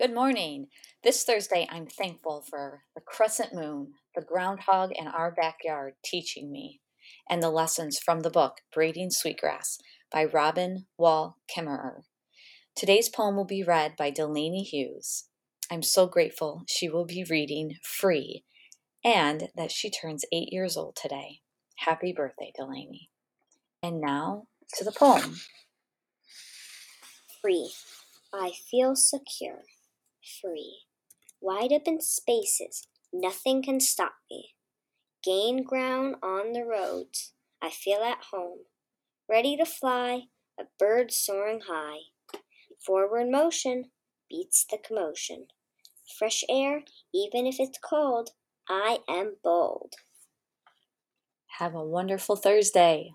Good morning. This Thursday, I'm thankful for the crescent moon, the groundhog in our backyard teaching me, and the lessons from the book Braiding Sweetgrass by Robin Wall Kimmerer. Today's poem will be read by Delaney Hughes. I'm so grateful she will be reading free and that she turns eight years old today. Happy birthday, Delaney. And now to the poem. Free. I feel secure free. Wide open spaces, nothing can stop me. Gain ground on the roads, I feel at home. Ready to fly, a bird soaring high. Forward motion beats the commotion. Fresh air, even if it's cold, I am bold. Have a wonderful Thursday.